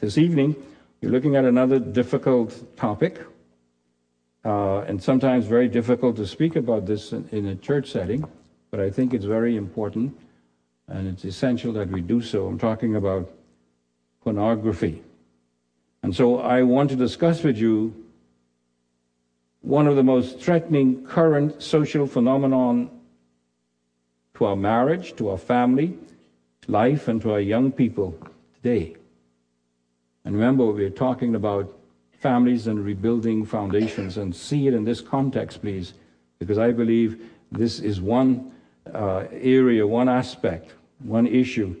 This evening, we're looking at another difficult topic, uh, and sometimes very difficult to speak about this in, in a church setting, but I think it's very important and it's essential that we do so. I'm talking about pornography. And so I want to discuss with you one of the most threatening current social phenomenon to our marriage, to our family life, and to our young people today. And remember, we're talking about families and rebuilding foundations, and see it in this context, please, because I believe this is one uh, area, one aspect, one issue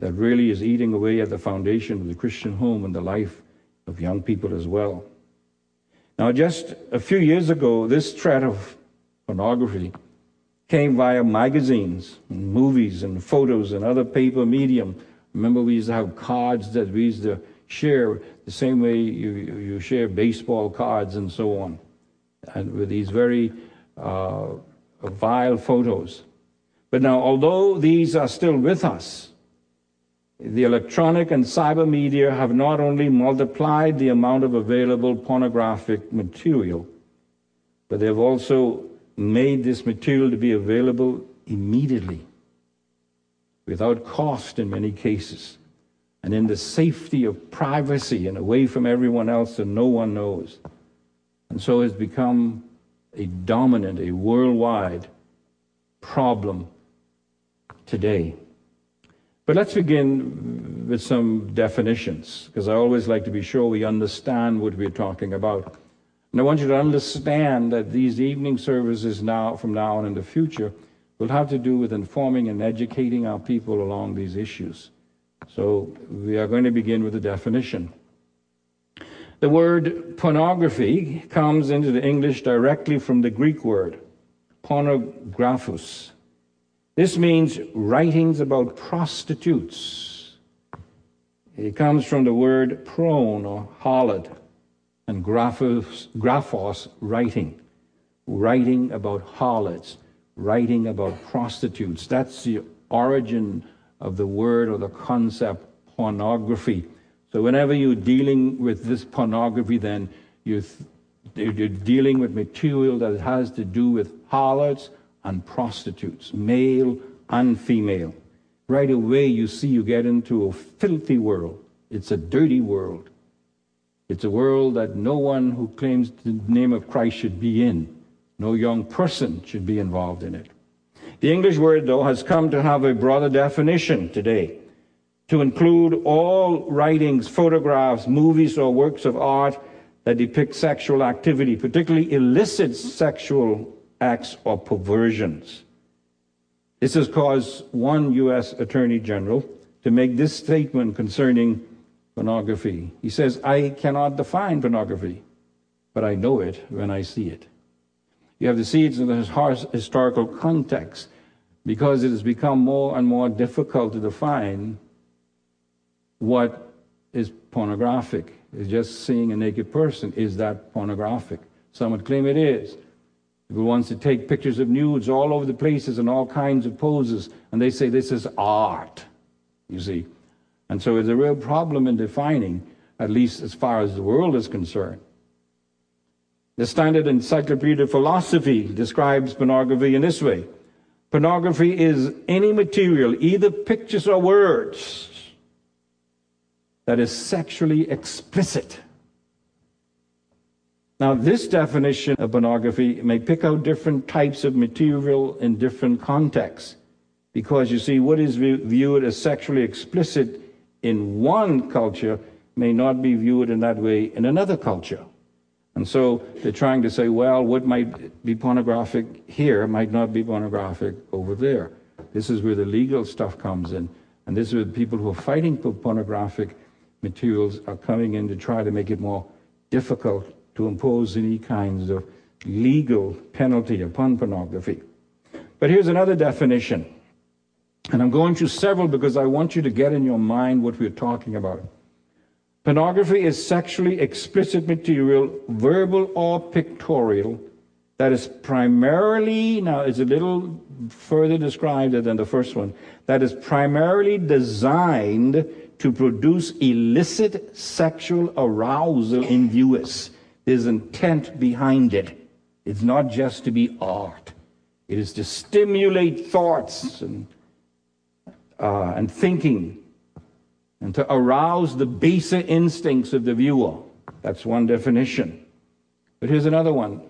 that really is eating away at the foundation of the Christian home and the life of young people as well. Now, just a few years ago, this threat of pornography came via magazines, and movies, and photos, and other paper medium. Remember, we used to have cards that we used to share the same way you, you share baseball cards and so on, and with these very uh, vile photos. But now, although these are still with us, the electronic and cyber media have not only multiplied the amount of available pornographic material, but they've also made this material to be available immediately, without cost in many cases, and in the safety of privacy and away from everyone else that no one knows. And so has become a dominant, a worldwide problem today. But let's begin with some definitions, because I always like to be sure we understand what we're talking about. And I want you to understand that these evening services now, from now on in the future, will have to do with informing and educating our people along these issues. So we are going to begin with a definition. The word pornography comes into the English directly from the Greek word pornographos, this means writings about prostitutes. It comes from the word porne or harlot and graphos, graphos writing, writing about harlots, writing about prostitutes. That's the origin of the word or the concept pornography. So whenever you're dealing with this pornography, then you're, you're dealing with material that has to do with harlots, and prostitutes, male and female. Right away, you see you get into a filthy world. It's a dirty world. It's a world that no one who claims the name of Christ should be in. No young person should be involved in it. The English word, though, has come to have a broader definition today to include all writings, photographs, movies, or works of art that depict sexual activity, particularly illicit sexual acts or perversions. This has caused one U.S. Attorney General to make this statement concerning pornography. He says, I cannot define pornography, but I know it when I see it. You have to see it in the historical context because it has become more and more difficult to define what is pornographic. Is just seeing a naked person. Is that pornographic? Some would claim it is. People wants to take pictures of nudes all over the places and all kinds of poses, and they say this is art, you see. And so it's a real problem in defining, at least as far as the world is concerned. The Stanford Encyclopedia of Philosophy describes pornography in this way Pornography is any material, either pictures or words, that is sexually explicit now, this definition of pornography may pick out different types of material in different contexts. Because you see, what is viewed as sexually explicit in one culture may not be viewed in that way in another culture. And so they're trying to say, well, what might be pornographic here might not be pornographic over there. This is where the legal stuff comes in. And this is where people who are fighting for pornographic materials are coming in to try to make it more difficult to impose any kinds of legal penalty upon pornography. But here's another definition. And I'm going through several because I want you to get in your mind what we're talking about. Pornography is sexually explicit material, verbal or pictorial, that is primarily, now it's a little further described than the first one, that is primarily designed to produce illicit sexual arousal in viewers. There's intent behind it. It's not just to be art. It is to stimulate thoughts and, uh, and thinking and to arouse the baser instincts of the viewer. That's one definition. But here's another one.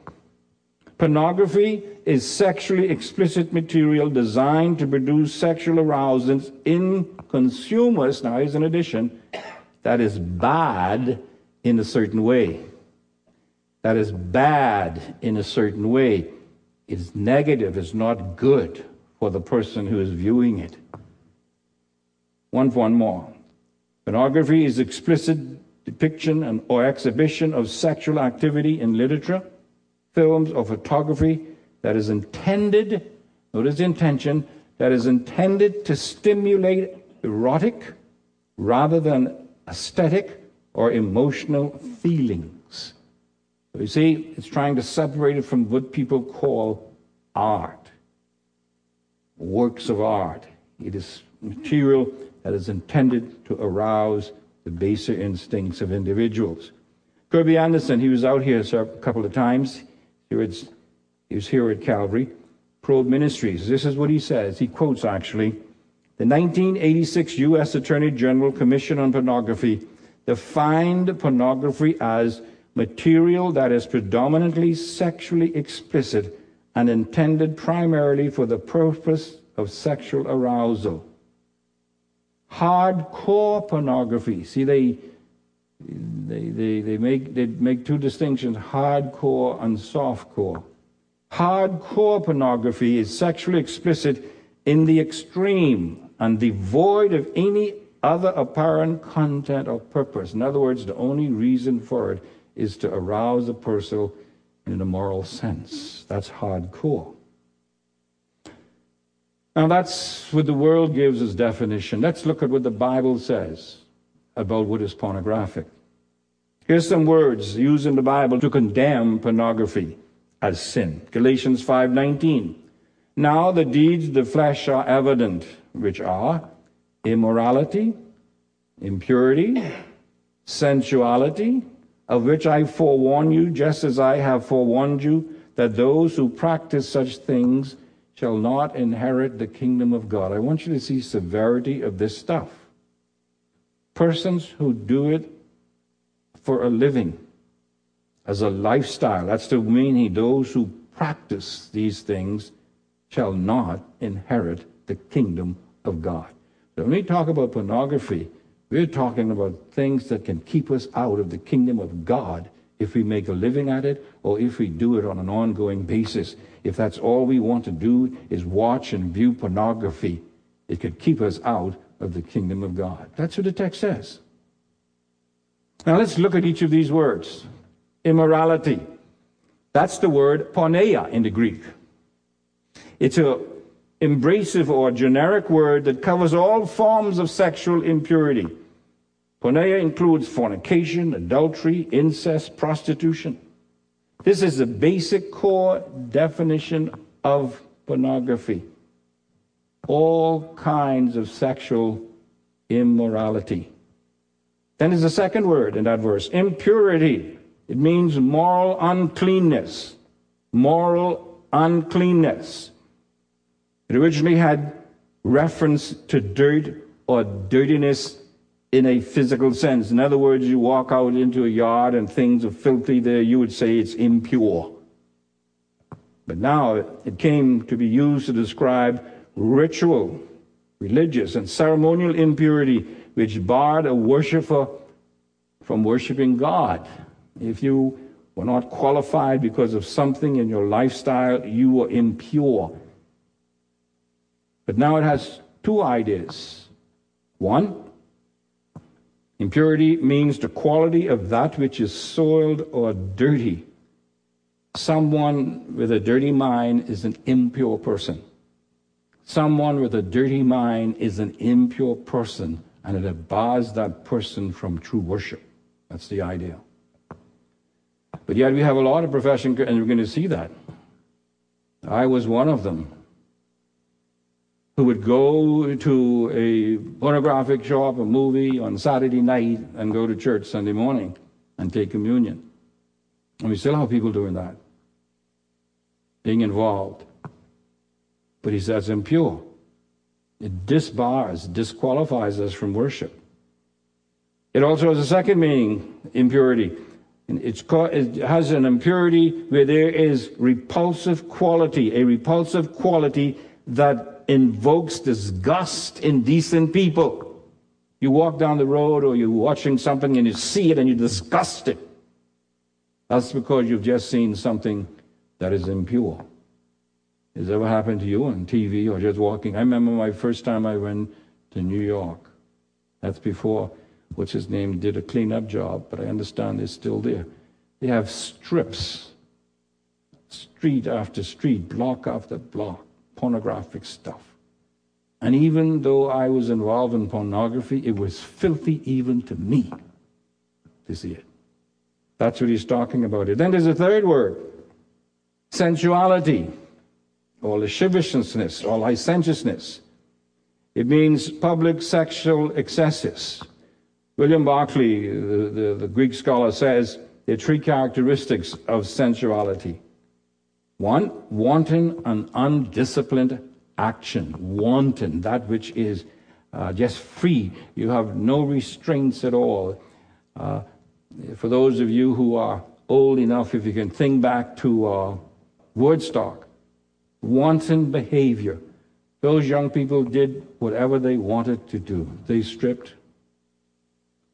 Pornography is sexually explicit material designed to produce sexual arousal in consumers. Now, here's an addition that is bad in a certain way. That is bad in a certain way. It's negative, it's not good for the person who is viewing it. One, one more. Pornography is explicit depiction and, or exhibition of sexual activity in literature, films, or photography that is intended, notice the intention, that is intended to stimulate erotic rather than aesthetic or emotional feelings. So you see, it's trying to separate it from what people call art, works of art. It is material that is intended to arouse the baser instincts of individuals. Kirby Anderson, he was out here a couple of times. He was, he was here at Calvary. Probe Ministries. This is what he says. He quotes actually the 1986 U.S. Attorney General Commission on Pornography defined pornography as material that is predominantly sexually explicit and intended primarily for the purpose of sexual arousal hardcore pornography. See, they, they, they, they, make, they make two distinctions hardcore and softcore. Hardcore pornography is sexually explicit in the extreme and devoid of any other apparent content or purpose. In other words, the only reason for it is to arouse a person in a moral sense. That's hardcore. Now, that's what the world gives as definition. Let's look at what the Bible says about what is pornographic. Here's some words used in the Bible to condemn pornography as sin. Galatians 5:19. Now the deeds of the flesh are evident, which are immorality, impurity, sensuality, of which I forewarn you, just as I have forewarned you, that those who practice such things shall not inherit the kingdom of God. I want you to see severity of this stuff. Persons who do it for a living, as a lifestyle, that's the meaning, those who practice these things shall not inherit the kingdom of God. But when we talk about pornography, we're talking about things that can keep us out of the kingdom of God if we make a living at it or if we do it on an ongoing basis. If that's all we want to do is watch and view pornography, it could keep us out of the kingdom of God. That's what the text says. Now let's look at each of these words. Immorality. That's the word porneia in the Greek. It's a embracive or generic word that covers all forms of sexual impurity. Porneia includes fornication, adultery, incest, prostitution. This is the basic core definition of pornography. All kinds of sexual immorality. Then there's a second word in that verse impurity. It means moral uncleanness. Moral uncleanness. It originally had reference to dirt or dirtiness in a physical sense. In other words, you walk out into a yard and things are filthy there, you would say it's impure. But now it came to be used to describe ritual, religious, and ceremonial impurity which barred a worshiper from worshiping God. If you were not qualified because of something in your lifestyle, you were impure. But now it has two ideas. One, Impurity means the quality of that which is soiled or dirty. Someone with a dirty mind is an impure person. Someone with a dirty mind is an impure person, and it bars that person from true worship. That's the idea. But yet we have a lot of profession, and we're going to see that. I was one of them. Who would go to a pornographic shop, a movie on Saturday night, and go to church Sunday morning and take communion. And we still have people doing that, being involved. But he says impure. It disbars, disqualifies us from worship. It also has a second meaning, impurity. Called, it has an impurity where there is repulsive quality, a repulsive quality that invokes disgust in decent people. You walk down the road or you're watching something and you see it and you're disgusted. That's because you've just seen something that is impure. Has ever happened to you on TV or just walking? I remember my first time I went to New York. That's before what's his name did a cleanup job, but I understand they're still there. They have strips, street after street, block after block, pornographic stuff. And even though I was involved in pornography, it was filthy even to me to see it. That's what he's talking about. It. Then there's a third word sensuality, or lasciviousness, or licentiousness. It means public sexual excesses. William Barclay, the, the, the Greek scholar, says there are three characteristics of sensuality. One, wanton and undisciplined action. Wanton, that which is uh, just free. You have no restraints at all. Uh, for those of you who are old enough, if you can think back to uh, Woodstock, wanton behavior. Those young people did whatever they wanted to do. They stripped,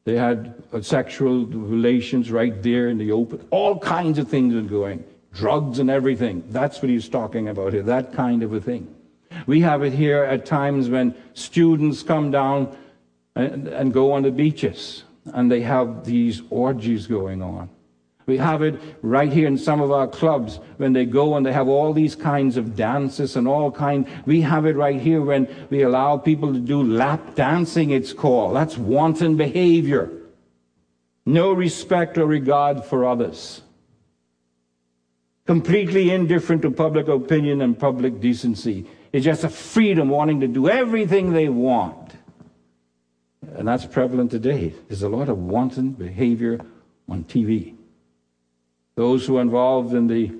they had sexual relations right there in the open. All kinds of things were going. Drugs and everything. That's what he's talking about here. That kind of a thing. We have it here at times when students come down and, and go on the beaches and they have these orgies going on. We have it right here in some of our clubs when they go and they have all these kinds of dances and all kind. We have it right here when we allow people to do lap dancing, it's called. That's wanton behavior. No respect or regard for others. Completely indifferent to public opinion and public decency. It's just a freedom wanting to do everything they want. And that's prevalent today. There's a lot of wanton behavior on TV. Those who are involved in the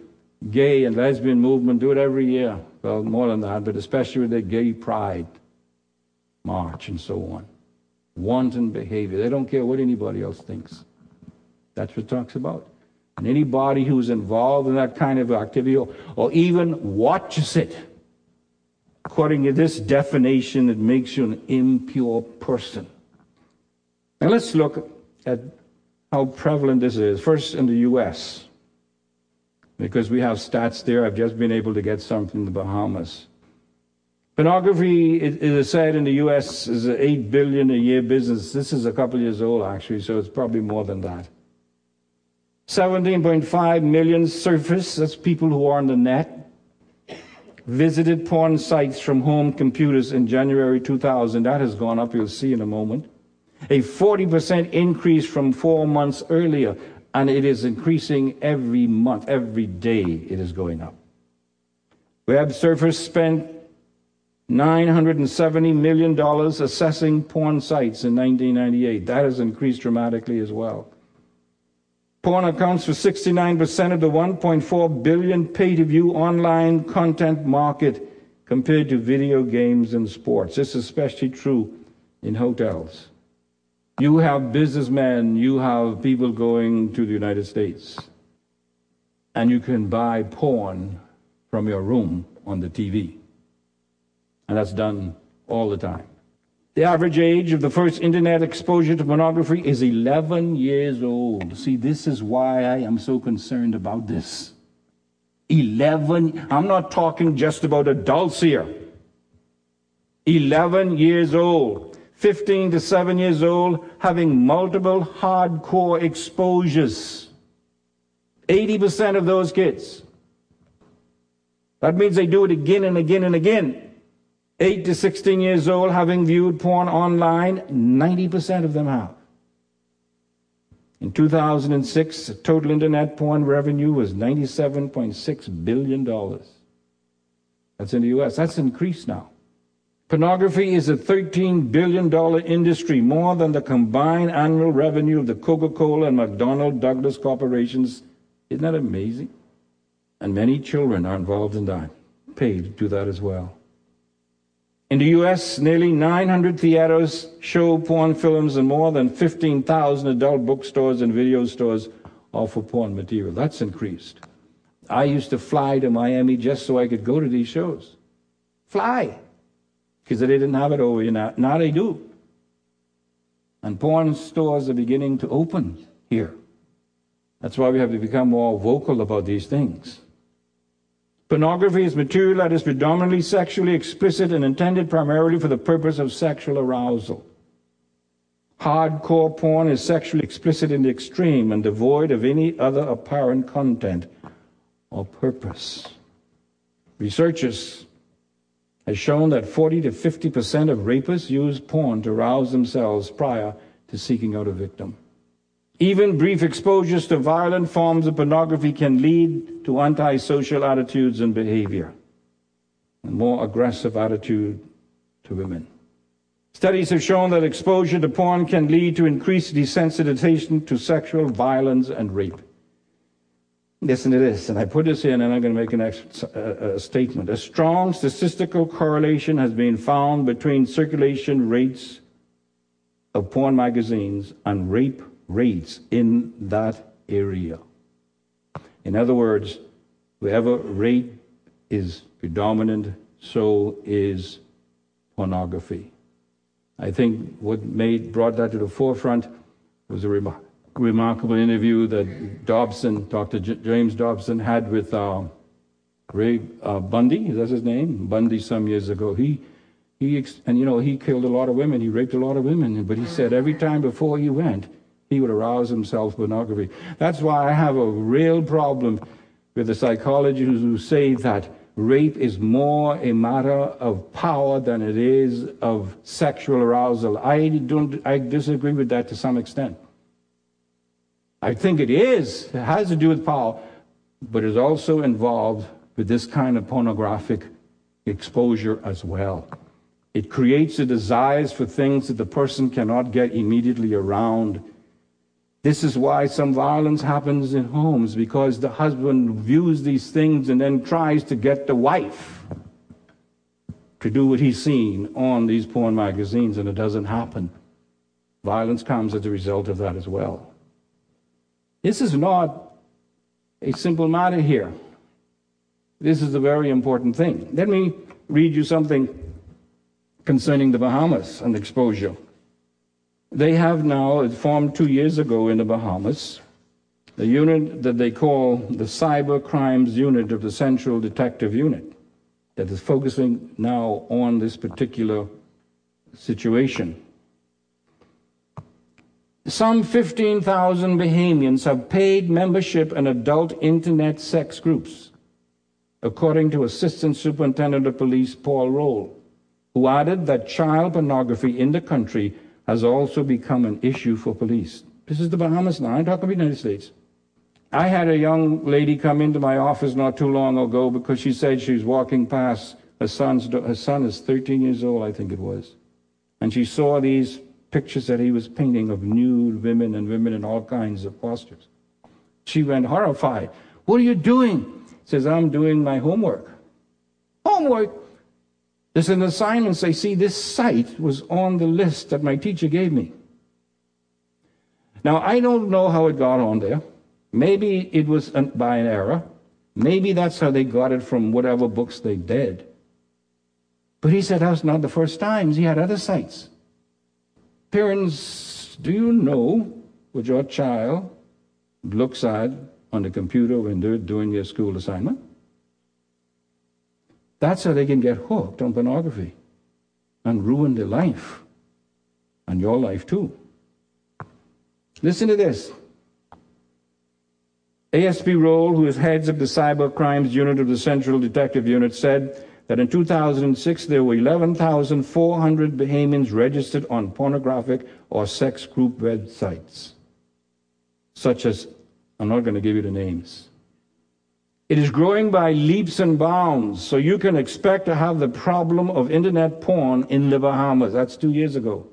gay and lesbian movement do it every year. Well, more than that, but especially with the gay pride march and so on. Wanton behavior. They don't care what anybody else thinks. That's what it talks about. And anybody who's involved in that kind of activity or, or even watches it, according to this definition, it makes you an impure person. Now let's look at how prevalent this is. First, in the U.S because we have stats there. I've just been able to get some from the Bahamas. Pornography, it is said in the U.S., is an eight billion a year business. This is a couple years old, actually, so it's probably more than that. 17.5 million surface, that's people who are on the net, visited porn sites from home computers in January 2000. That has gone up, you'll see in a moment. A 40% increase from four months earlier and it is increasing every month, every day it is going up. Web surfers spent $970 million assessing porn sites in 1998. That has increased dramatically as well. Porn accounts for 69% of the 1.4 billion pay to view online content market compared to video games and sports. This is especially true in hotels. You have businessmen, you have people going to the United States, and you can buy porn from your room on the TV. And that's done all the time. The average age of the first internet exposure to pornography is 11 years old. See, this is why I am so concerned about this. 11, I'm not talking just about adults here. 11 years old. 15 to 7 years old having multiple hardcore exposures. 80% of those kids. That means they do it again and again and again. 8 to 16 years old having viewed porn online, 90% of them have. In 2006, total internet porn revenue was $97.6 billion. That's in the U.S. That's increased now. Pornography is a $13 billion industry, more than the combined annual revenue of the Coca Cola and McDonnell Douglas corporations. Isn't that amazing? And many children are involved in that, paid to do that as well. In the US, nearly 900 theaters show porn films, and more than 15,000 adult bookstores and video stores offer porn material. That's increased. I used to fly to Miami just so I could go to these shows. Fly. Because they didn't have it over here. Now, now they do. And porn stores are beginning to open here. That's why we have to become more vocal about these things. Pornography is material that is predominantly sexually explicit and intended primarily for the purpose of sexual arousal. Hardcore porn is sexually explicit in the extreme and devoid of any other apparent content or purpose. Researchers have shown that 40 to 50% of rapists use porn to rouse themselves prior to seeking out a victim. Even brief exposures to violent forms of pornography can lead to antisocial attitudes and behavior, and more aggressive attitude to women. Studies have shown that exposure to porn can lead to increased desensitization to sexual violence and rape. Listen to this, and I put this in, and I'm going to make an ex- uh, a statement. A strong statistical correlation has been found between circulation rates of porn magazines and rape rates in that area. In other words, wherever rape is predominant, so is pornography. I think what made brought that to the forefront was a remar- remarkable interview that Dobson, Dr. J- James Dobson, had with uh, Ray uh, Bundy. Is that his name? Bundy some years ago. He he and you know he killed a lot of women. He raped a lot of women. But he said every time before he went, he would arouse himself pornography. That's why I have a real problem with the psychologists who say that rape is more a matter of power than it is of sexual arousal. I don't I disagree with that to some extent. I think it is. It has to do with power, but it's also involved with this kind of pornographic exposure as well. It creates a desires for things that the person cannot get immediately around this is why some violence happens in homes because the husband views these things and then tries to get the wife to do what he's seen on these porn magazines, and it doesn't happen. Violence comes as a result of that as well. This is not a simple matter here. This is a very important thing. Let me read you something concerning the Bahamas and exposure. They have now formed two years ago in the Bahamas a unit that they call the Cyber Crimes Unit of the Central Detective Unit that is focusing now on this particular situation. Some 15,000 Bahamians have paid membership in adult internet sex groups, according to Assistant Superintendent of Police Paul Rolle, who added that child pornography in the country has also become an issue for police. This is the Bahamas now. I'm talking about the United States. I had a young lady come into my office not too long ago because she said she was walking past her son's. Her son is 13 years old, I think it was, and she saw these pictures that he was painting of nude women and women in all kinds of postures. She went horrified. What are you doing? Says I'm doing my homework. Homework? There's an assignment say, see, this site was on the list that my teacher gave me. Now, I don't know how it got on there. Maybe it was by an error. Maybe that's how they got it from whatever books they did. But he said that's not the first times. He had other sites. Parents, do you know what your child looks at on the computer when they're doing their school assignment? That's how they can get hooked on pornography and ruin their life and your life too. Listen to this. ASP Rolle, who is heads of the Cyber Crimes Unit of the Central Detective Unit, said that in 2006 there were 11,400 Bahamians registered on pornographic or sex group websites, such as, I'm not going to give you the names, It is growing by leaps and bounds, so you can expect to have the problem of internet porn in the Bahamas. That's two years ago.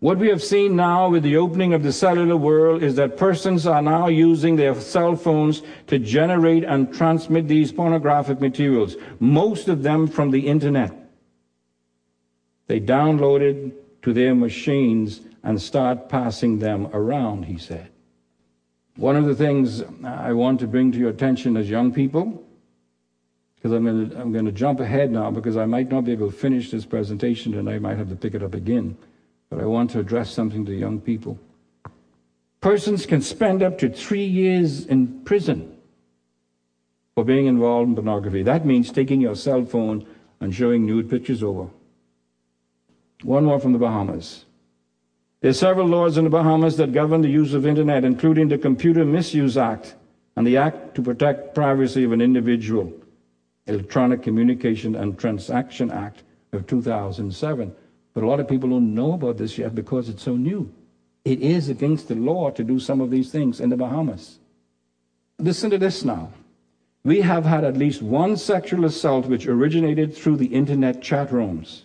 What we have seen now with the opening of the cellular world is that persons are now using their cell phones to generate and transmit these pornographic materials, most of them from the internet. They download it to their machines and start passing them around, he said. One of the things I want to bring to your attention as young people, because I'm going, to, I'm going to jump ahead now because I might not be able to finish this presentation and I might have to pick it up again. But I want to address something to young people. Persons can spend up to three years in prison for being involved in pornography. That means taking your cell phone and showing nude pictures over. One more from the Bahamas. There are several laws in the Bahamas that govern the use of internet, including the Computer Misuse Act and the Act to Protect Privacy of an Individual, Electronic Communication and Transaction Act of 2007. But a lot of people don't know about this yet because it's so new. It is against the law to do some of these things in the Bahamas. Listen to this now. We have had at least one sexual assault which originated through the internet chat rooms.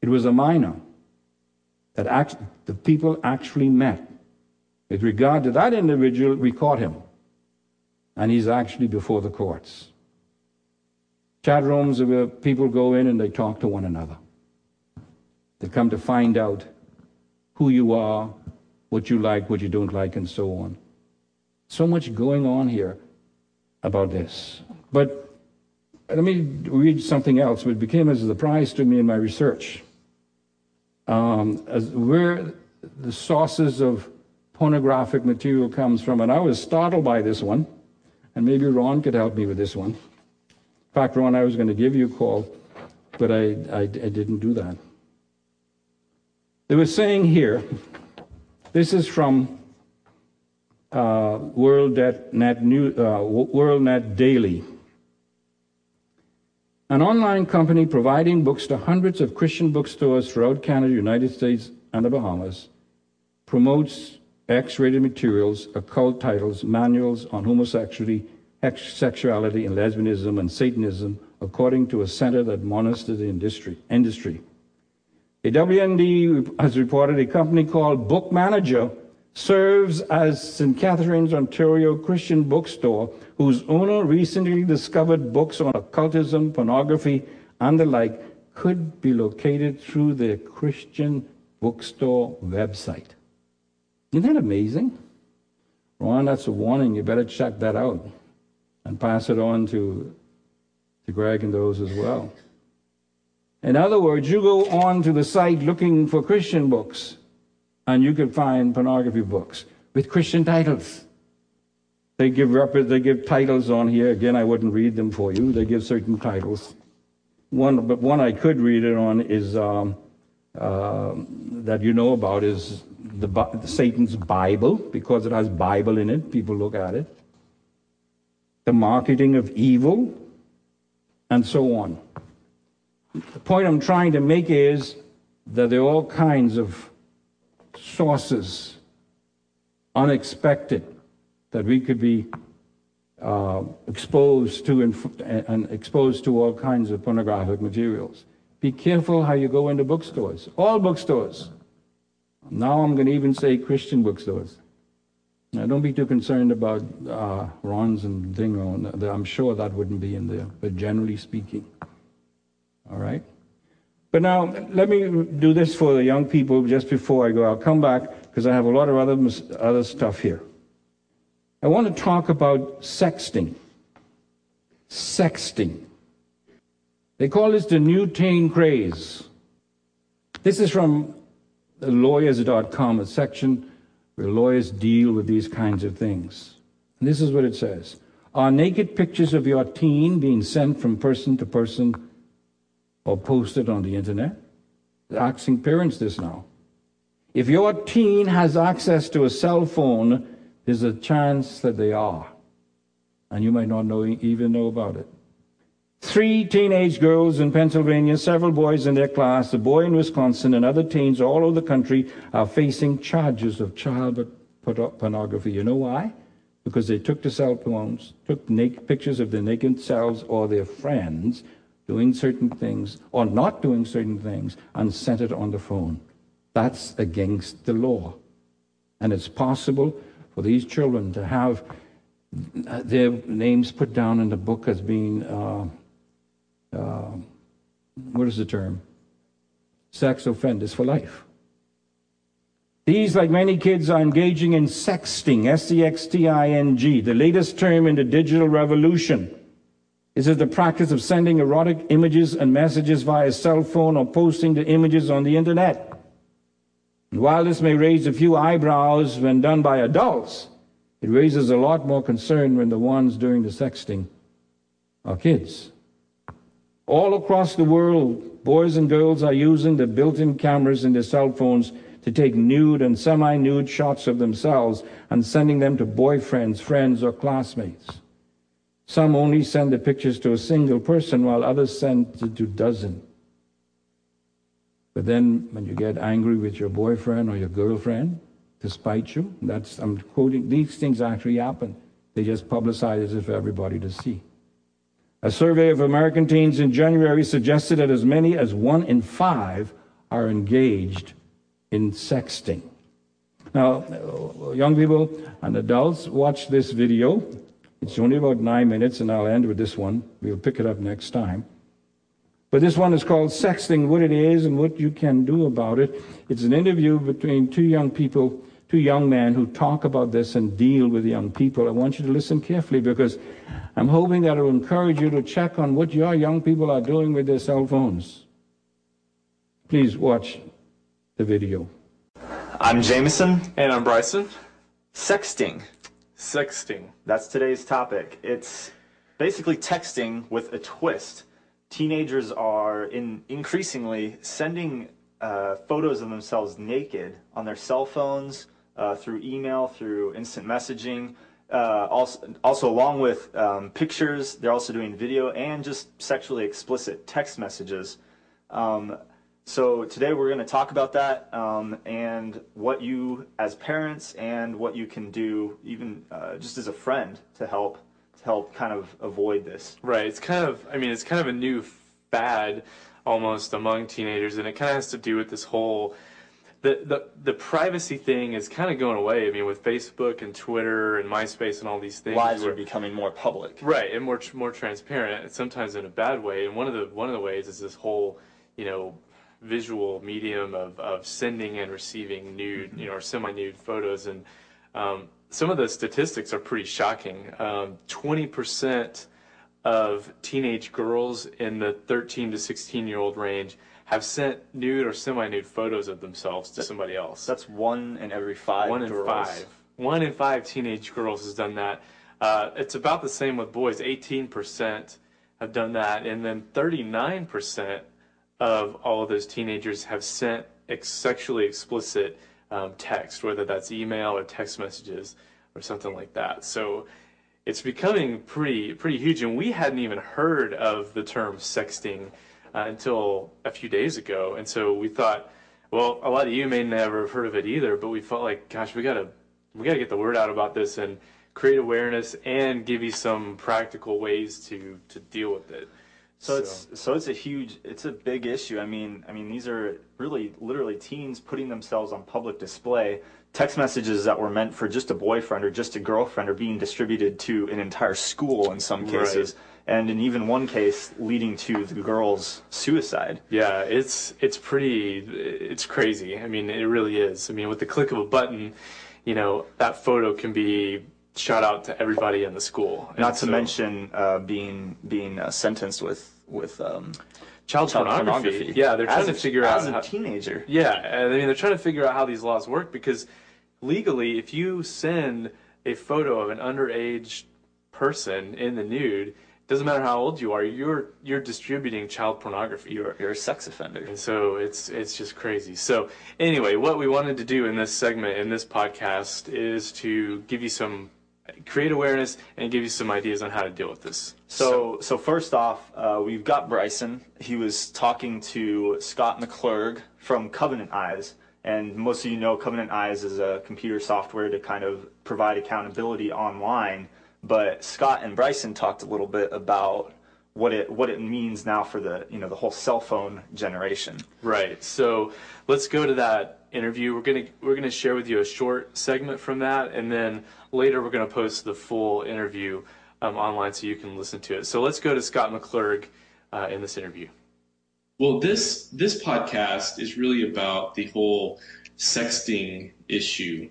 It was a minor that act, the people actually met. With regard to that individual, we caught him. And he's actually before the courts. Chat rooms are where people go in and they talk to one another. They come to find out who you are, what you like, what you don't like, and so on. So much going on here about this. But let me read something else, which became as a surprise to me in my research um, as where the sources of pornographic material comes from. And I was startled by this one, and maybe Ron could help me with this one. In fact, Ron, I was going to give you a call, but I, I, I didn't do that. They were saying here, this is from uh, World Net, New, uh, World Net Daily an online company providing books to hundreds of Christian bookstores throughout Canada, United States, and the Bahamas, promotes X rated materials, occult titles, manuals on homosexuality, sexuality, and lesbianism and Satanism, according to a center that monitors the industry. industry. A WND has reported a company called Book Manager serves as St. Catharines, Ontario Christian bookstore, whose owner recently discovered books on occultism, pornography, and the like, could be located through their Christian bookstore website. Isn't that amazing? Ron, that's a warning. You better check that out and pass it on to, to Greg and those as well. In other words, you go on to the site looking for Christian books and you can find pornography books with Christian titles. They give, they give titles on here. Again, I wouldn't read them for you. They give certain titles. One, but one I could read it on is um, uh, that you know about is the, Satan's Bible because it has Bible in it. People look at it. The marketing of evil, and so on. The point I'm trying to make is that there are all kinds of sources, unexpected, that we could be uh, exposed to and, and exposed to all kinds of pornographic materials. Be careful how you go into bookstores, all bookstores. Now I'm going to even say Christian bookstores. Now, don't be too concerned about uh, Ron's and Dingo. I'm sure that wouldn't be in there, but generally speaking. All right? But now, let me do this for the young people just before I go. I'll come back because I have a lot of other, other stuff here. I want to talk about sexting. Sexting. They call this the new teen craze. This is from lawyers.com, a section where lawyers deal with these kinds of things. And this is what it says Are naked pictures of your teen being sent from person to person or posted on the internet. asking parents this now. If your teen has access to a cell phone, there's a chance that they are. And you might not know, even know about it. Three teenage girls in Pennsylvania, several boys in their class, a boy in Wisconsin, and other teens all over the country are facing charges of child pornography. You know why? because they took the cell phones, took naked pictures of their naked selves or their friends doing certain things or not doing certain things and sent it on the phone. That's against the law. And it's possible for these children to have their names put down in the book as being, uh, uh, what is the term? Sex offenders for life. These, like many kids, are engaging in sexting, S E X T I N G, the latest term in the digital revolution. Is the practice of sending erotic images and messages via cell phone or posting the images on the internet. And while this may raise a few eyebrows when done by adults, it raises a lot more concern when the ones doing the sexting are kids. All across the world, boys and girls are using the built in cameras in their cell phones to take nude and semi nude shots of themselves and sending them to boyfriends, friends, or classmates. Some only send the pictures to a single person while others send to two dozen. But then when you get angry with your boyfriend or your girlfriend to spite you, that's I'm quoting these things actually happen. They just publicize it for everybody to see. A survey of American teens in January suggested that as many as one in five are engaged in sexting. Now, young people and adults, watch this video. It's only about nine minutes, and I'll end with this one. We'll pick it up next time. But this one is called Sexting What It Is and What You Can Do About It. It's an interview between two young people, two young men who talk about this and deal with young people. I want you to listen carefully because I'm hoping that it will encourage you to check on what your young people are doing with their cell phones. Please watch the video. I'm Jameson. And I'm Bryson. Sexting. Sexting. That's today's topic. It's basically texting with a twist. Teenagers are in increasingly sending uh, photos of themselves naked on their cell phones, uh, through email, through instant messaging. Uh, also, also, along with um, pictures, they're also doing video and just sexually explicit text messages. Um, so today we're going to talk about that um, and what you, as parents, and what you can do, even uh, just as a friend, to help to help kind of avoid this. Right. It's kind of, I mean, it's kind of a new fad almost among teenagers, and it kind of has to do with this whole. The, the, the privacy thing is kind of going away. I mean, with Facebook and Twitter and MySpace and all these things, lives are becoming more public, right, and more more transparent. Sometimes in a bad way. And one of the one of the ways is this whole, you know, visual medium of, of sending and receiving nude, you know, or semi-nude photos. And um, some of the statistics are pretty shocking. Um, 20% of teenage girls in the 13 to 16 year old range have sent nude or semi-nude photos of themselves to somebody else. That's one in every five. One in girls. five. One in five teenage girls has done that. Uh, it's about the same with boys. 18% have done that, and then 39% of all of those teenagers have sent ex- sexually explicit um, text, whether that's email or text messages or something like that. So it's becoming pretty pretty huge, and we hadn't even heard of the term sexting uh, until a few days ago, and so we thought, well, a lot of you may never have heard of it either, but we felt like, gosh, we gotta we gotta get the word out about this and create awareness and give you some practical ways to to deal with it. So, it's so it's a huge it's a big issue. I mean I mean these are really literally teens putting themselves on public display. Text messages that were meant for just a boyfriend or just a girlfriend are being distributed to an entire school in some cases. Right. And in even one case leading to the girl's suicide. Yeah, it's it's pretty it's crazy. I mean it really is. I mean with the click of a button, you know, that photo can be shout out to everybody in the school. And Not to so, mention uh, being being uh, sentenced with with um, child, child pornography. pornography. Yeah, they're trying to figure out as a how, teenager. Yeah, I mean they're trying to figure out how these laws work because legally, if you send a photo of an underage person in the nude, it doesn't matter how old you are, you're you're distributing child pornography. You're you're a sex offender. And so it's it's just crazy. So anyway, what we wanted to do in this segment in this podcast is to give you some create awareness and give you some ideas on how to deal with this. So, so first off, uh, we've got Bryson. He was talking to Scott McClurg from Covenant Eyes, And most of you know Covenant Eyes is a computer software to kind of provide accountability online. But Scott and Bryson talked a little bit about what it what it means now for the you know the whole cell phone generation. Right. So let's go to that interview. We're gonna we're gonna share with you a short segment from that, and then later we're gonna post the full interview um, online so you can listen to it. So let's go to Scott McClurg uh, in this interview. Well, this this podcast is really about the whole sexting issue,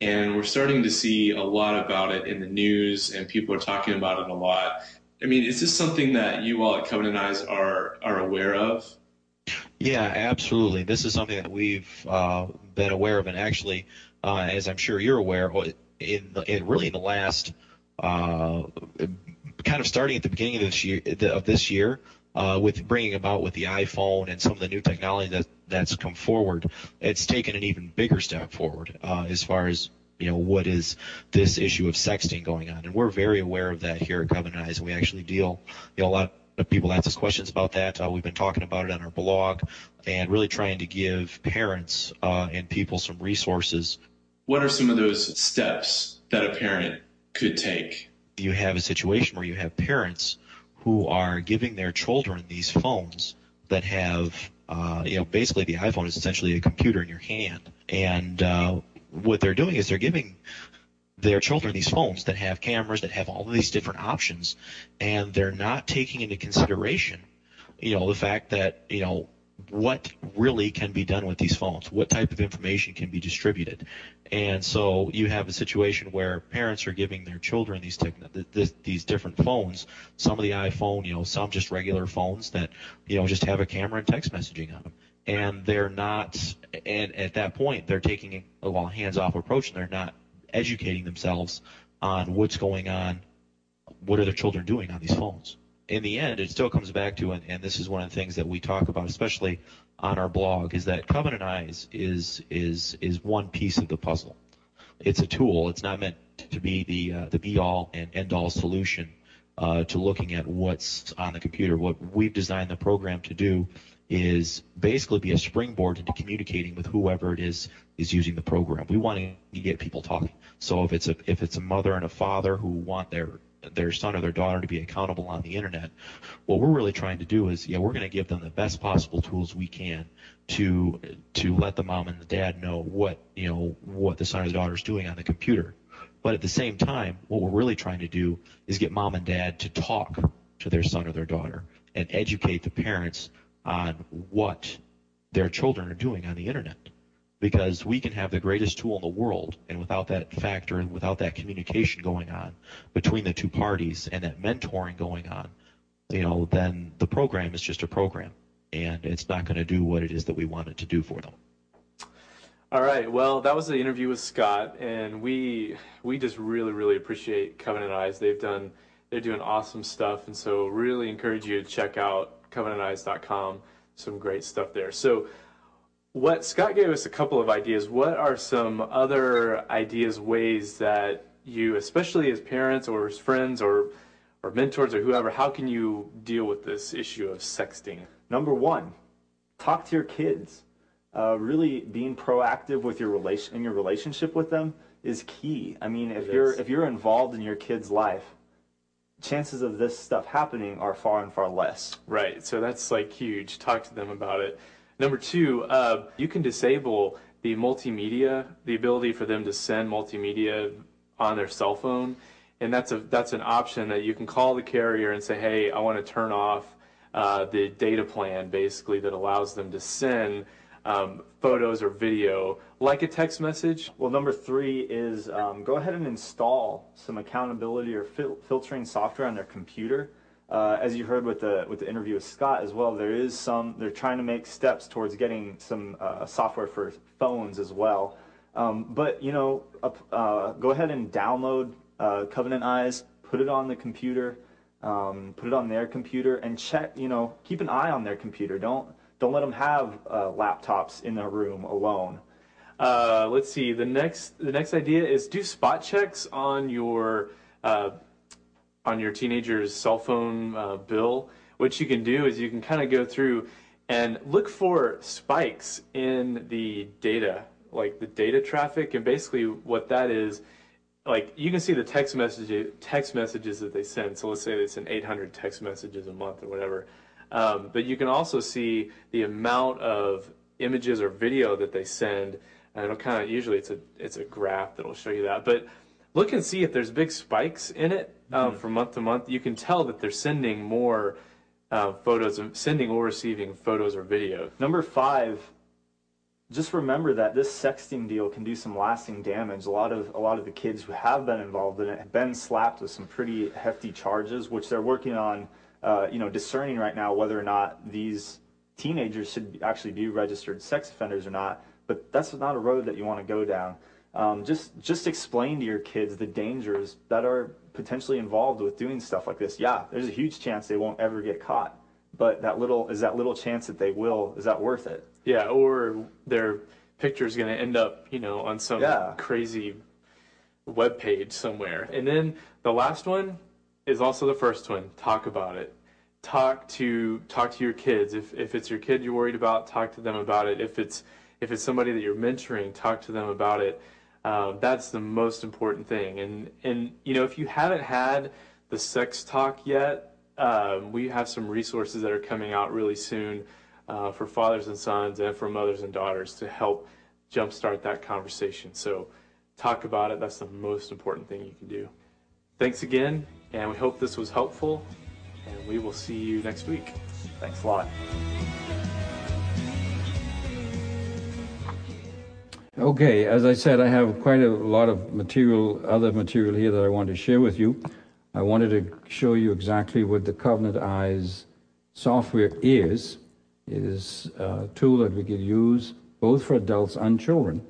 and we're starting to see a lot about it in the news, and people are talking about it a lot. I mean, is this something that you all at Covenant Eyes are are aware of? Yeah, absolutely. This is something that we've uh, been aware of, and actually, uh, as I'm sure you're aware, in, the, in really in the last uh, kind of starting at the beginning of this year, of this year, uh, with bringing about with the iPhone and some of the new technology that that's come forward, it's taken an even bigger step forward uh, as far as you know what is this issue of sexting going on, and we're very aware of that here at Covenant Eyes, and we actually deal you know a lot people ask us questions about that. Uh, we've been talking about it on our blog, and really trying to give parents uh, and people some resources. What are some of those steps that a parent could take? You have a situation where you have parents who are giving their children these phones that have, uh, you know, basically the iPhone is essentially a computer in your hand, and uh, what they're doing is they're giving their children these phones that have cameras that have all of these different options and they're not taking into consideration you know the fact that you know what really can be done with these phones? What type of information can be distributed? And so you have a situation where parents are giving their children these techn- these different phones some of the iphone you know some just regular phones that you know just have a camera and text messaging on them. And they're not and at that point they're taking a well hands off approach and they're not educating themselves on what's going on, what are their children doing on these phones. In the end, it still comes back to, and, and this is one of the things that we talk about, especially on our blog, is that Covenant Eyes is is is one piece of the puzzle. It's a tool. It's not meant to be the uh, the be all and end all solution uh, to looking at what's on the computer. What we've designed the program to do is basically be a springboard into communicating with whoever it is is using the program. We want to get people talking. So if it's a if it's a mother and a father who want their their son or their daughter to be accountable on the internet, what we're really trying to do is, yeah, we're going to give them the best possible tools we can to to let the mom and the dad know what you know what the son or the daughter is doing on the computer. But at the same time, what we're really trying to do is get mom and dad to talk to their son or their daughter and educate the parents on what their children are doing on the internet. Because we can have the greatest tool in the world, and without that factor and without that communication going on between the two parties and that mentoring going on, you know, then the program is just a program, and it's not going to do what it is that we want it to do for them. All right. Well, that was the interview with Scott, and we we just really really appreciate Covenant Eyes. They've done they're doing awesome stuff, and so really encourage you to check out covenanteyes.com. Some great stuff there. So, what Scott gave us a couple of ideas. What are some other ideas, ways that you, especially as parents or as friends or or mentors or whoever, how can you deal with this issue of sexting? Number one, talk to your kids. Uh, really being proactive with your relation in your relationship with them is key. I mean, if you're if you're involved in your kid's life, chances of this stuff happening are far and far less. Right. So that's like huge. Talk to them about it. Number two, uh, you can disable the multimedia, the ability for them to send multimedia on their cell phone, and that's a that's an option that you can call the carrier and say, hey, I want to turn off uh, the data plan, basically that allows them to send um, photos or video like a text message. Well, number three is um, go ahead and install some accountability or fil- filtering software on their computer. Uh, as you heard with the with the interview with Scott as well, there is some. They're trying to make steps towards getting some uh, software for phones as well. Um, but you know, uh, go ahead and download uh, Covenant Eyes, put it on the computer, um, put it on their computer, and check. You know, keep an eye on their computer. Don't don't let them have uh, laptops in their room alone. Uh, let's see. The next the next idea is do spot checks on your uh, on your teenager's cell phone uh, bill. What you can do is you can kind of go through and look for spikes in the data, like the data traffic, and basically what that is, like you can see the text messages text messages that they send. So let's say they send 800 text messages a month or whatever. Um, but you can also see the amount of images or video that they send, and it'll kind of usually it's a it's a graph that'll show you that. But look and see if there's big spikes in it um, from month to month. You can tell that they're sending more uh, photos, of sending or receiving photos or video. Number five, just remember that this sexting deal can do some lasting damage. A lot of a lot of the kids who have been involved in it have been slapped with some pretty hefty charges, which they're working on, uh, you know, discerning right now whether or not these teenagers should actually be registered sex offenders or not. But that's not a road that you want to go down. Um, just just explain to your kids the dangers that are potentially involved with doing stuff like this. Yeah, there's a huge chance they won't ever get caught, but that little is that little chance that they will is that worth it? Yeah, or their picture is going to end up, you know, on some Yeah. crazy web page somewhere. And then the last one is also the first one. Talk about it. Talk to talk to your kids. If if it's your kid you're worried about, talk to them about it. If it's if it's somebody that you're mentoring, talk to them about it. Um, that's the most important thing. And and you know, if you haven't had the sex talk yet, um, we have some resources that are coming out really soon uh, for fathers and sons and for mothers and daughters to help jumpstart that conversation. So talk about it. That's the most important thing you can do. Thanks again, and we hope this was helpful. And we will see you next week. Thanks a lot. Okay, as I said, I have quite a lot of material, other material here that I want to share with you. I wanted to show you exactly what the Covenant Eyes software is. It is a tool that we can use both for adults and children.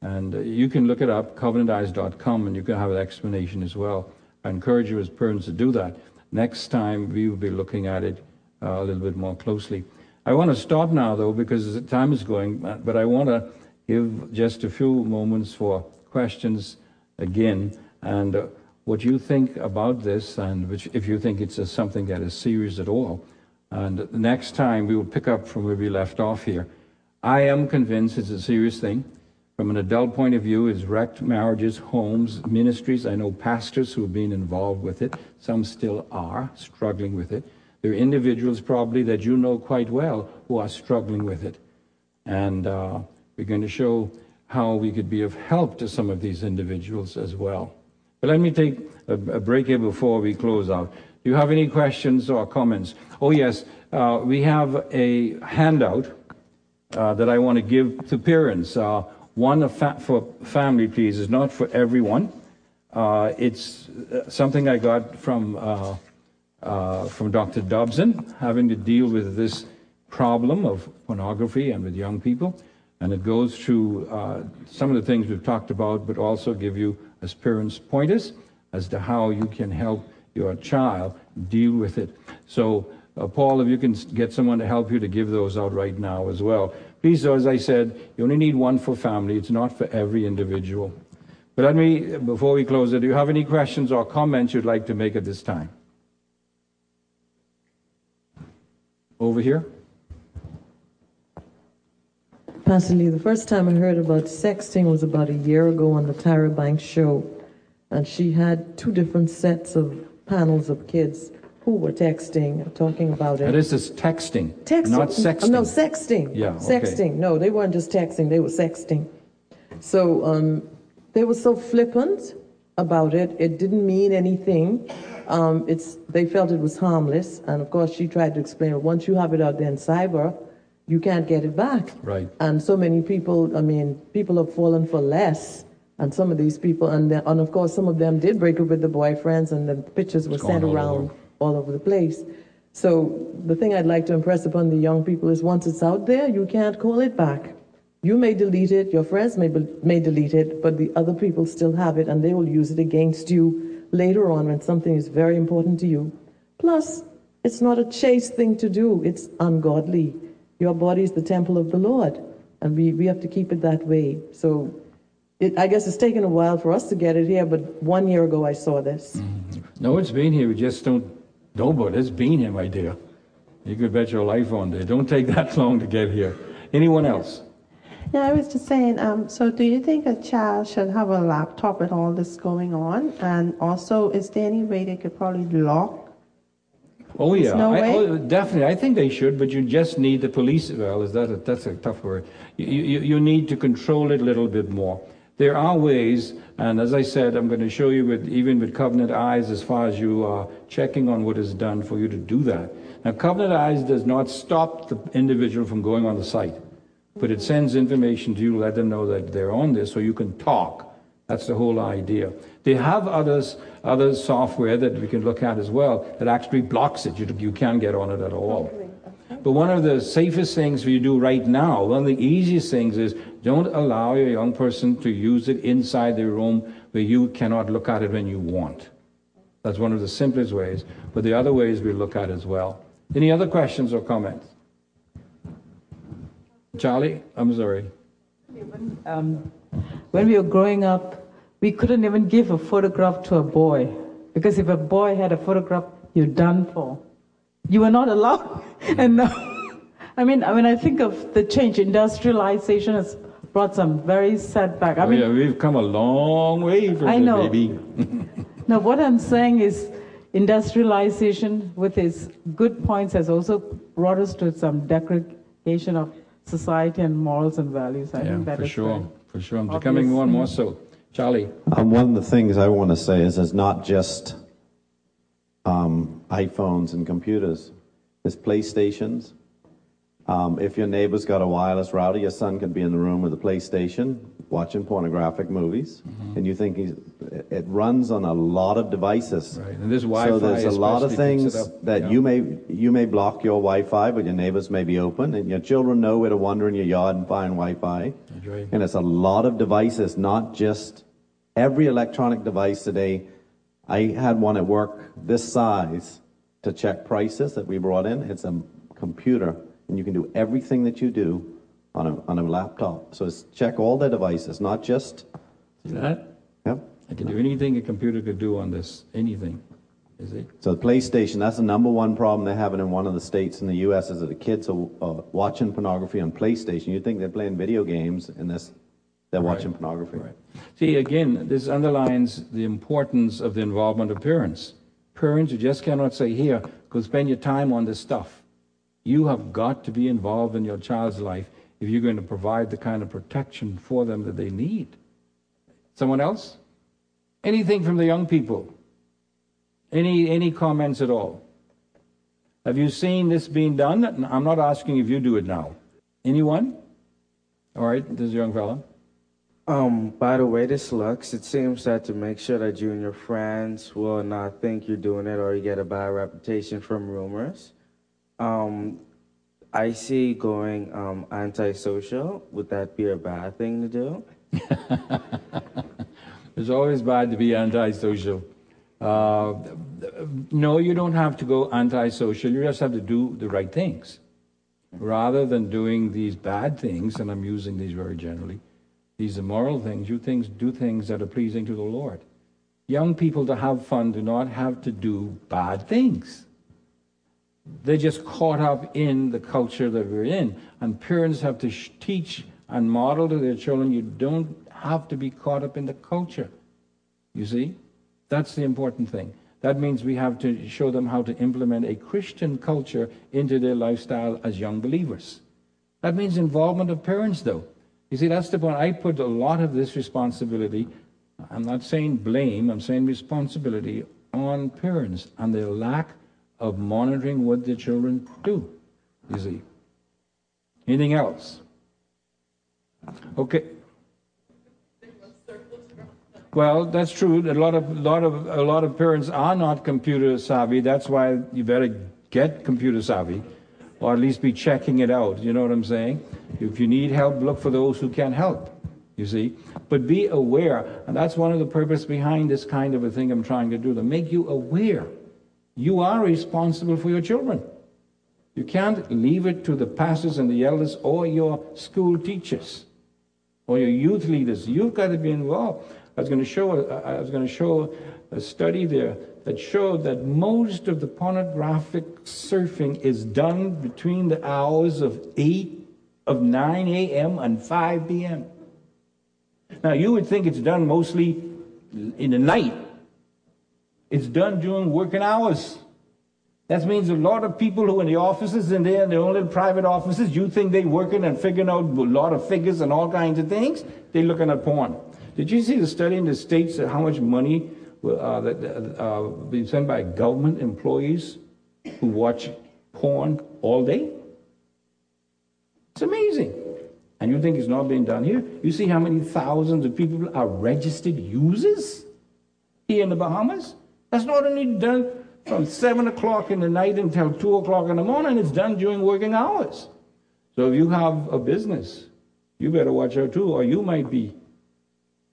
And you can look it up, covenanteyes.com, and you can have an explanation as well. I encourage you as parents to do that. Next time, we will be looking at it uh, a little bit more closely. I want to stop now, though, because the time is going, uh, but I want to give just a few moments for questions again and uh, what you think about this, and which, if you think it's a, something that is serious at all. And next time, we will pick up from where we left off here. I am convinced it's a serious thing. From an adult point of view, it's wrecked marriages, homes, ministries. I know pastors who have been involved with it. Some still are struggling with it. There are individuals probably that you know quite well who are struggling with it. And uh, we're going to show how we could be of help to some of these individuals as well. But let me take a, a break here before we close out. Do you have any questions or comments? Oh, yes, uh, we have a handout uh, that I want to give to parents. Uh, one fa- for family, please, is not for everyone. Uh, it's uh, something I got from uh, uh, from Dr. Dobson, having to deal with this problem of pornography and with young people, and it goes through uh, some of the things we've talked about, but also give you as parents pointers as to how you can help your child deal with it. So, uh, Paul, if you can get someone to help you to give those out right now as well. Though, as I said, you only need one for family. It's not for every individual. But let me, before we close it, do you have any questions or comments you'd like to make at this time? Over here? Pastor Lee, the first time I heard about sexting was about a year ago on the Tyra Banks show. And she had two different sets of panels of kids who were texting, talking about Now, it. this is texting, Texting. not sexting. No, sexting. Yeah, okay. Sexting. No, they weren't just texting, they were sexting. So um, they were so flippant about it. It didn't mean anything. Um, it's, they felt it was harmless. And of course, she tried to explain it. Once you have it out there in cyber, you can't get it back. Right. And so many people, I mean, people have fallen for less. And some of these people, and, the, and of course, some of them did break up with the boyfriends, and the pictures were sent around over. All over the place. So the thing I'd like to impress upon the young people is once it's out there, you can't call it back. You may delete it, your friends may, may delete it, but the other people still have it and they will use it against you later on when something is very important to you. Plus, it's not a chaste thing to do, it's ungodly. Your body is the temple of the Lord, and we, we have to keep it that way. So it, I guess it's taken a while for us to get it here, but one year ago I saw this. Mm-hmm. No, it's been here. We just don't know about it. It's been here, my dear. You could bet your life on it. Don't take that long to get here. Anyone else? Yeah, I was just saying, um, so do you think a child should have a laptop with all this going on? And also, is there any way they could probably lock? Oh yeah, no I, oh, definitely. I think they should, but you just need the police. Well, is that a, that's a tough word? You, you, you need to control it a little bit more. There are ways, and as I said, I'm going to show you with even with Covenant Eyes as far as you are checking on what is done for you to do that. Now, Covenant Eyes does not stop the individual from going on the site, but it sends information to you, let them know that they're on this, so you can talk. That's the whole idea. They have others, other software that we can look at as well that actually blocks it. You, you can't get on it at all. But one of the safest things you do right now, one of the easiest things is don't allow your young person to use it inside their room where you cannot look at it when you want. That's one of the simplest ways. But the other ways we look at as well. Any other questions or comments? Charlie, I'm sorry. Um, when we were growing up, we couldn't even give a photograph to a boy because if a boy had a photograph, you're done for. You were not allowed. and now, I mean, when I think of the change, industrialization has brought some very setback. I Oh, mean, yeah, we've come a long way from I know. baby. no, what I'm saying is industrialization, with its good points, has also brought us to some degradation of society and morals and values. I yeah, think that for is sure. For sure. I'm becoming more and more so. Charlie. Um, one of the things I want to say is it's not just um, iPhones and computers. There's PlayStations. Um, if your neighbor's got a wireless router, your son could be in the room with a PlayStation watching pornographic movies, Mm-hmm. and you think he's, it runs on a lot of devices. Right, and this So Wi-Fi So there's a lot of things that Yeah. you may you may block your Wi-Fi, but your neighbors may be open, and your children know where to wander in your yard and find Wi-Fi. Right. And it's a lot of devices, not just every electronic device today. I had one at work this size to check prices that we brought in. It's a computer, and you can do everything that you do on a on a laptop. So it's check all the devices, not just. See that? Yep. I can do anything a computer could do on this. Anything. Is it? So the PlayStation, that's the number one problem they're having in one of the states in the U.S. is that the kids are uh, watching pornography on PlayStation. You'd think they're playing video games, and this, they're watching pornography. Right. See, again, this underlines the importance of the involvement of parents. Parents, you just cannot say, here, go spend your time on this stuff. You have got to be involved in your child's life if you're going to provide the kind of protection for them that they need. Someone else? Anything from the young people? Any, any comments at all? Have you seen this being done? I'm not asking if you do it now. Anyone? All right, this young fella. Um, by the way this looks, it seems that to make sure that you and your friends will not think you're doing it or you get a bad reputation from rumors. Um, I see going um, antisocial. Would that be a bad thing to do? It's always bad to be antisocial. Uh, no, you don't have to go antisocial. You just have to do the right things. Rather than doing these bad things, and I'm using these very generally, these immoral things, you things do things that are pleasing to the Lord. Young people to have fun do not have to do bad things. They're just caught up in the culture that we're in. And parents have to sh- teach and model to their children you don't have to be caught up in the culture. You see? That's the important thing. That means we have to show them how to implement a Christian culture into their lifestyle as young believers. That means involvement of parents, though. You see, that's the point. I put a lot of this responsibility, I'm not saying blame, I'm saying responsibility on parents and their lack of monitoring what their children do. You see. Anything else? Okay. Well, that's true. A lot of lot of a lot of parents are not computer savvy. That's why you better get computer savvy, or at least be checking it out. You know what I'm saying? If you need help, look for those who can help. You see, but be aware, and that's one of the purpose behind this kind of a thing I'm trying to do to make you aware. You are responsible for your children. You can't leave it to the pastors and the elders or your school teachers or your youth leaders. You've got to be involved. I was going to show, I was going to show a study there that showed that most of the pornographic surfing is done between the hours of 8 of 9 a.m. and 5 p.m. Now you would think it's done mostly in the night. It's done during working hours. That means a lot of people who are in the offices and they're in their own little private offices, you think they're working and figuring out a lot of figures and all kinds of things. They're looking at porn. Did you see the study in the States that how much money uh, that uh, being sent by government employees who watch porn all day? It's amazing. And you think it's not being done here? You see how many thousands of people are registered users here in the Bahamas? That's not only done from 7 o'clock in the night until 2 o'clock in the morning, it's done during working hours. So if you have a business, you better watch out too, or you might be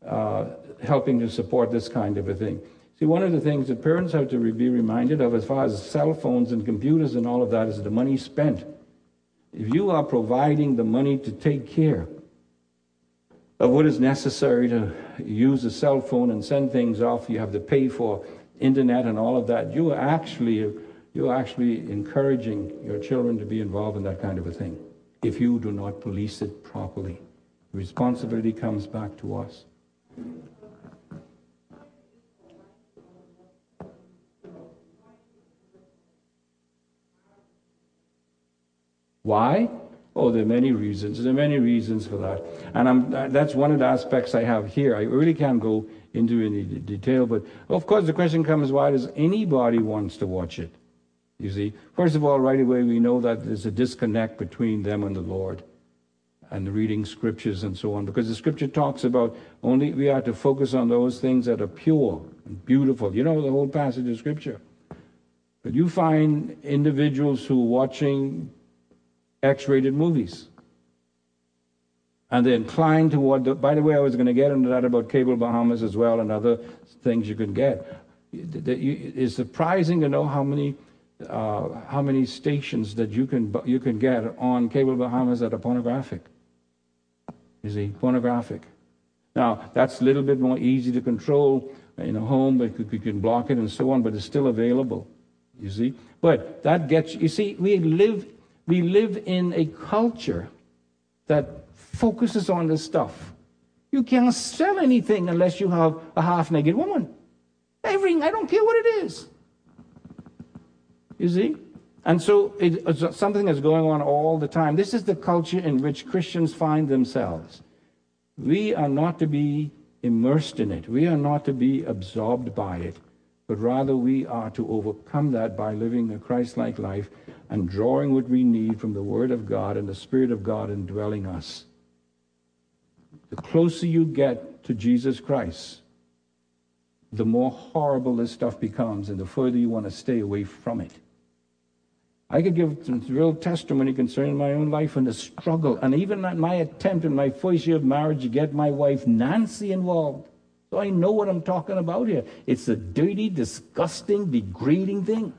uh, helping to support this kind of a thing. See, one of the things that parents have to be reminded of as far as cell phones and computers and all of that is the money spent. If you are providing the money to take care of what is necessary to use a cell phone and send things off, you have to pay for internet and all of that, you are actually you're actually encouraging your children to be involved in that kind of a thing if you do not police it properly. Responsibility comes back to us. Why? Oh, there are many reasons. There are many reasons for that. And I'm, uh, that's one of the aspects I have here. I really can't go into any detail, but of course the question comes, why does anybody wants to watch it? You see, first of all, right away we know that there's a disconnect between them and the Lord and reading scriptures and so on, because the scripture talks about only we are to focus on those things that are pure and beautiful. You know the whole passage of scripture. But you find individuals who are watching X-rated movies. And they're inclined toward, the, by the way, I was going to get into that about Cable Bahamas as well and other things you can get. It's surprising to know how many, uh, how many stations that you can, you can get on Cable Bahamas that are pornographic. You see, pornographic. Now, that's a little bit more easy to control in a home, but you can block it and so on, but it's still available. You see? But that gets, you see, we live we live in a culture that focuses on this stuff. You can't sell anything unless you have a half naked woman. Everything, I don't care what it is. You see? And so it's something that's going on all the time. This is the culture in which Christians find themselves. We are not to be immersed in it, we are not to be absorbed by it, but rather we are to overcome that by living a Christ like life and drawing what we need from the Word of God and the Spirit of God indwelling us. The closer you get to Jesus Christ, the more horrible this stuff becomes, and the further you want to stay away from it. I could give some real testimony concerning my own life and the struggle, and even my attempt in my first year of marriage to get my wife Nancy involved. So I know what I'm talking about here. It's a dirty, disgusting, degrading thing.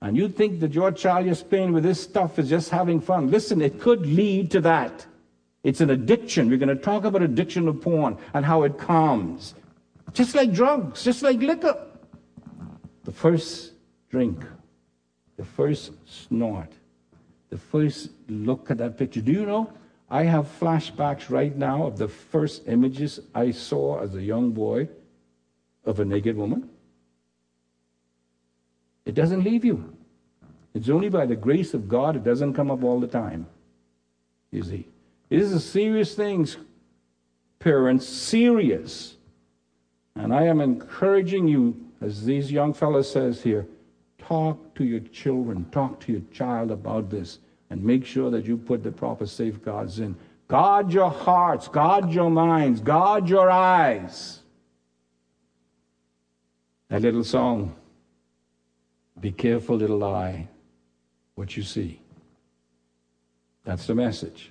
And you think that your child you're playing with this stuff is just having fun. Listen, it could lead to that. It's an addiction. We're going to talk about addiction of porn and how it comes. Just like drugs, just like liquor. The first drink, the first snort, the first look at that picture. Do you know? I have flashbacks right now of the first images I saw as a young boy of a naked woman. It doesn't leave you. It's only by the grace of God it doesn't come up all the time. You see. It is a serious thing, parents, serious. And I am encouraging you, as these young fellows says here, talk to your children, talk to your child about this, and make sure that you put the proper safeguards in. Guard your hearts, guard your minds, guard your eyes. That little song. Be careful, little eye, what you see. That's the message.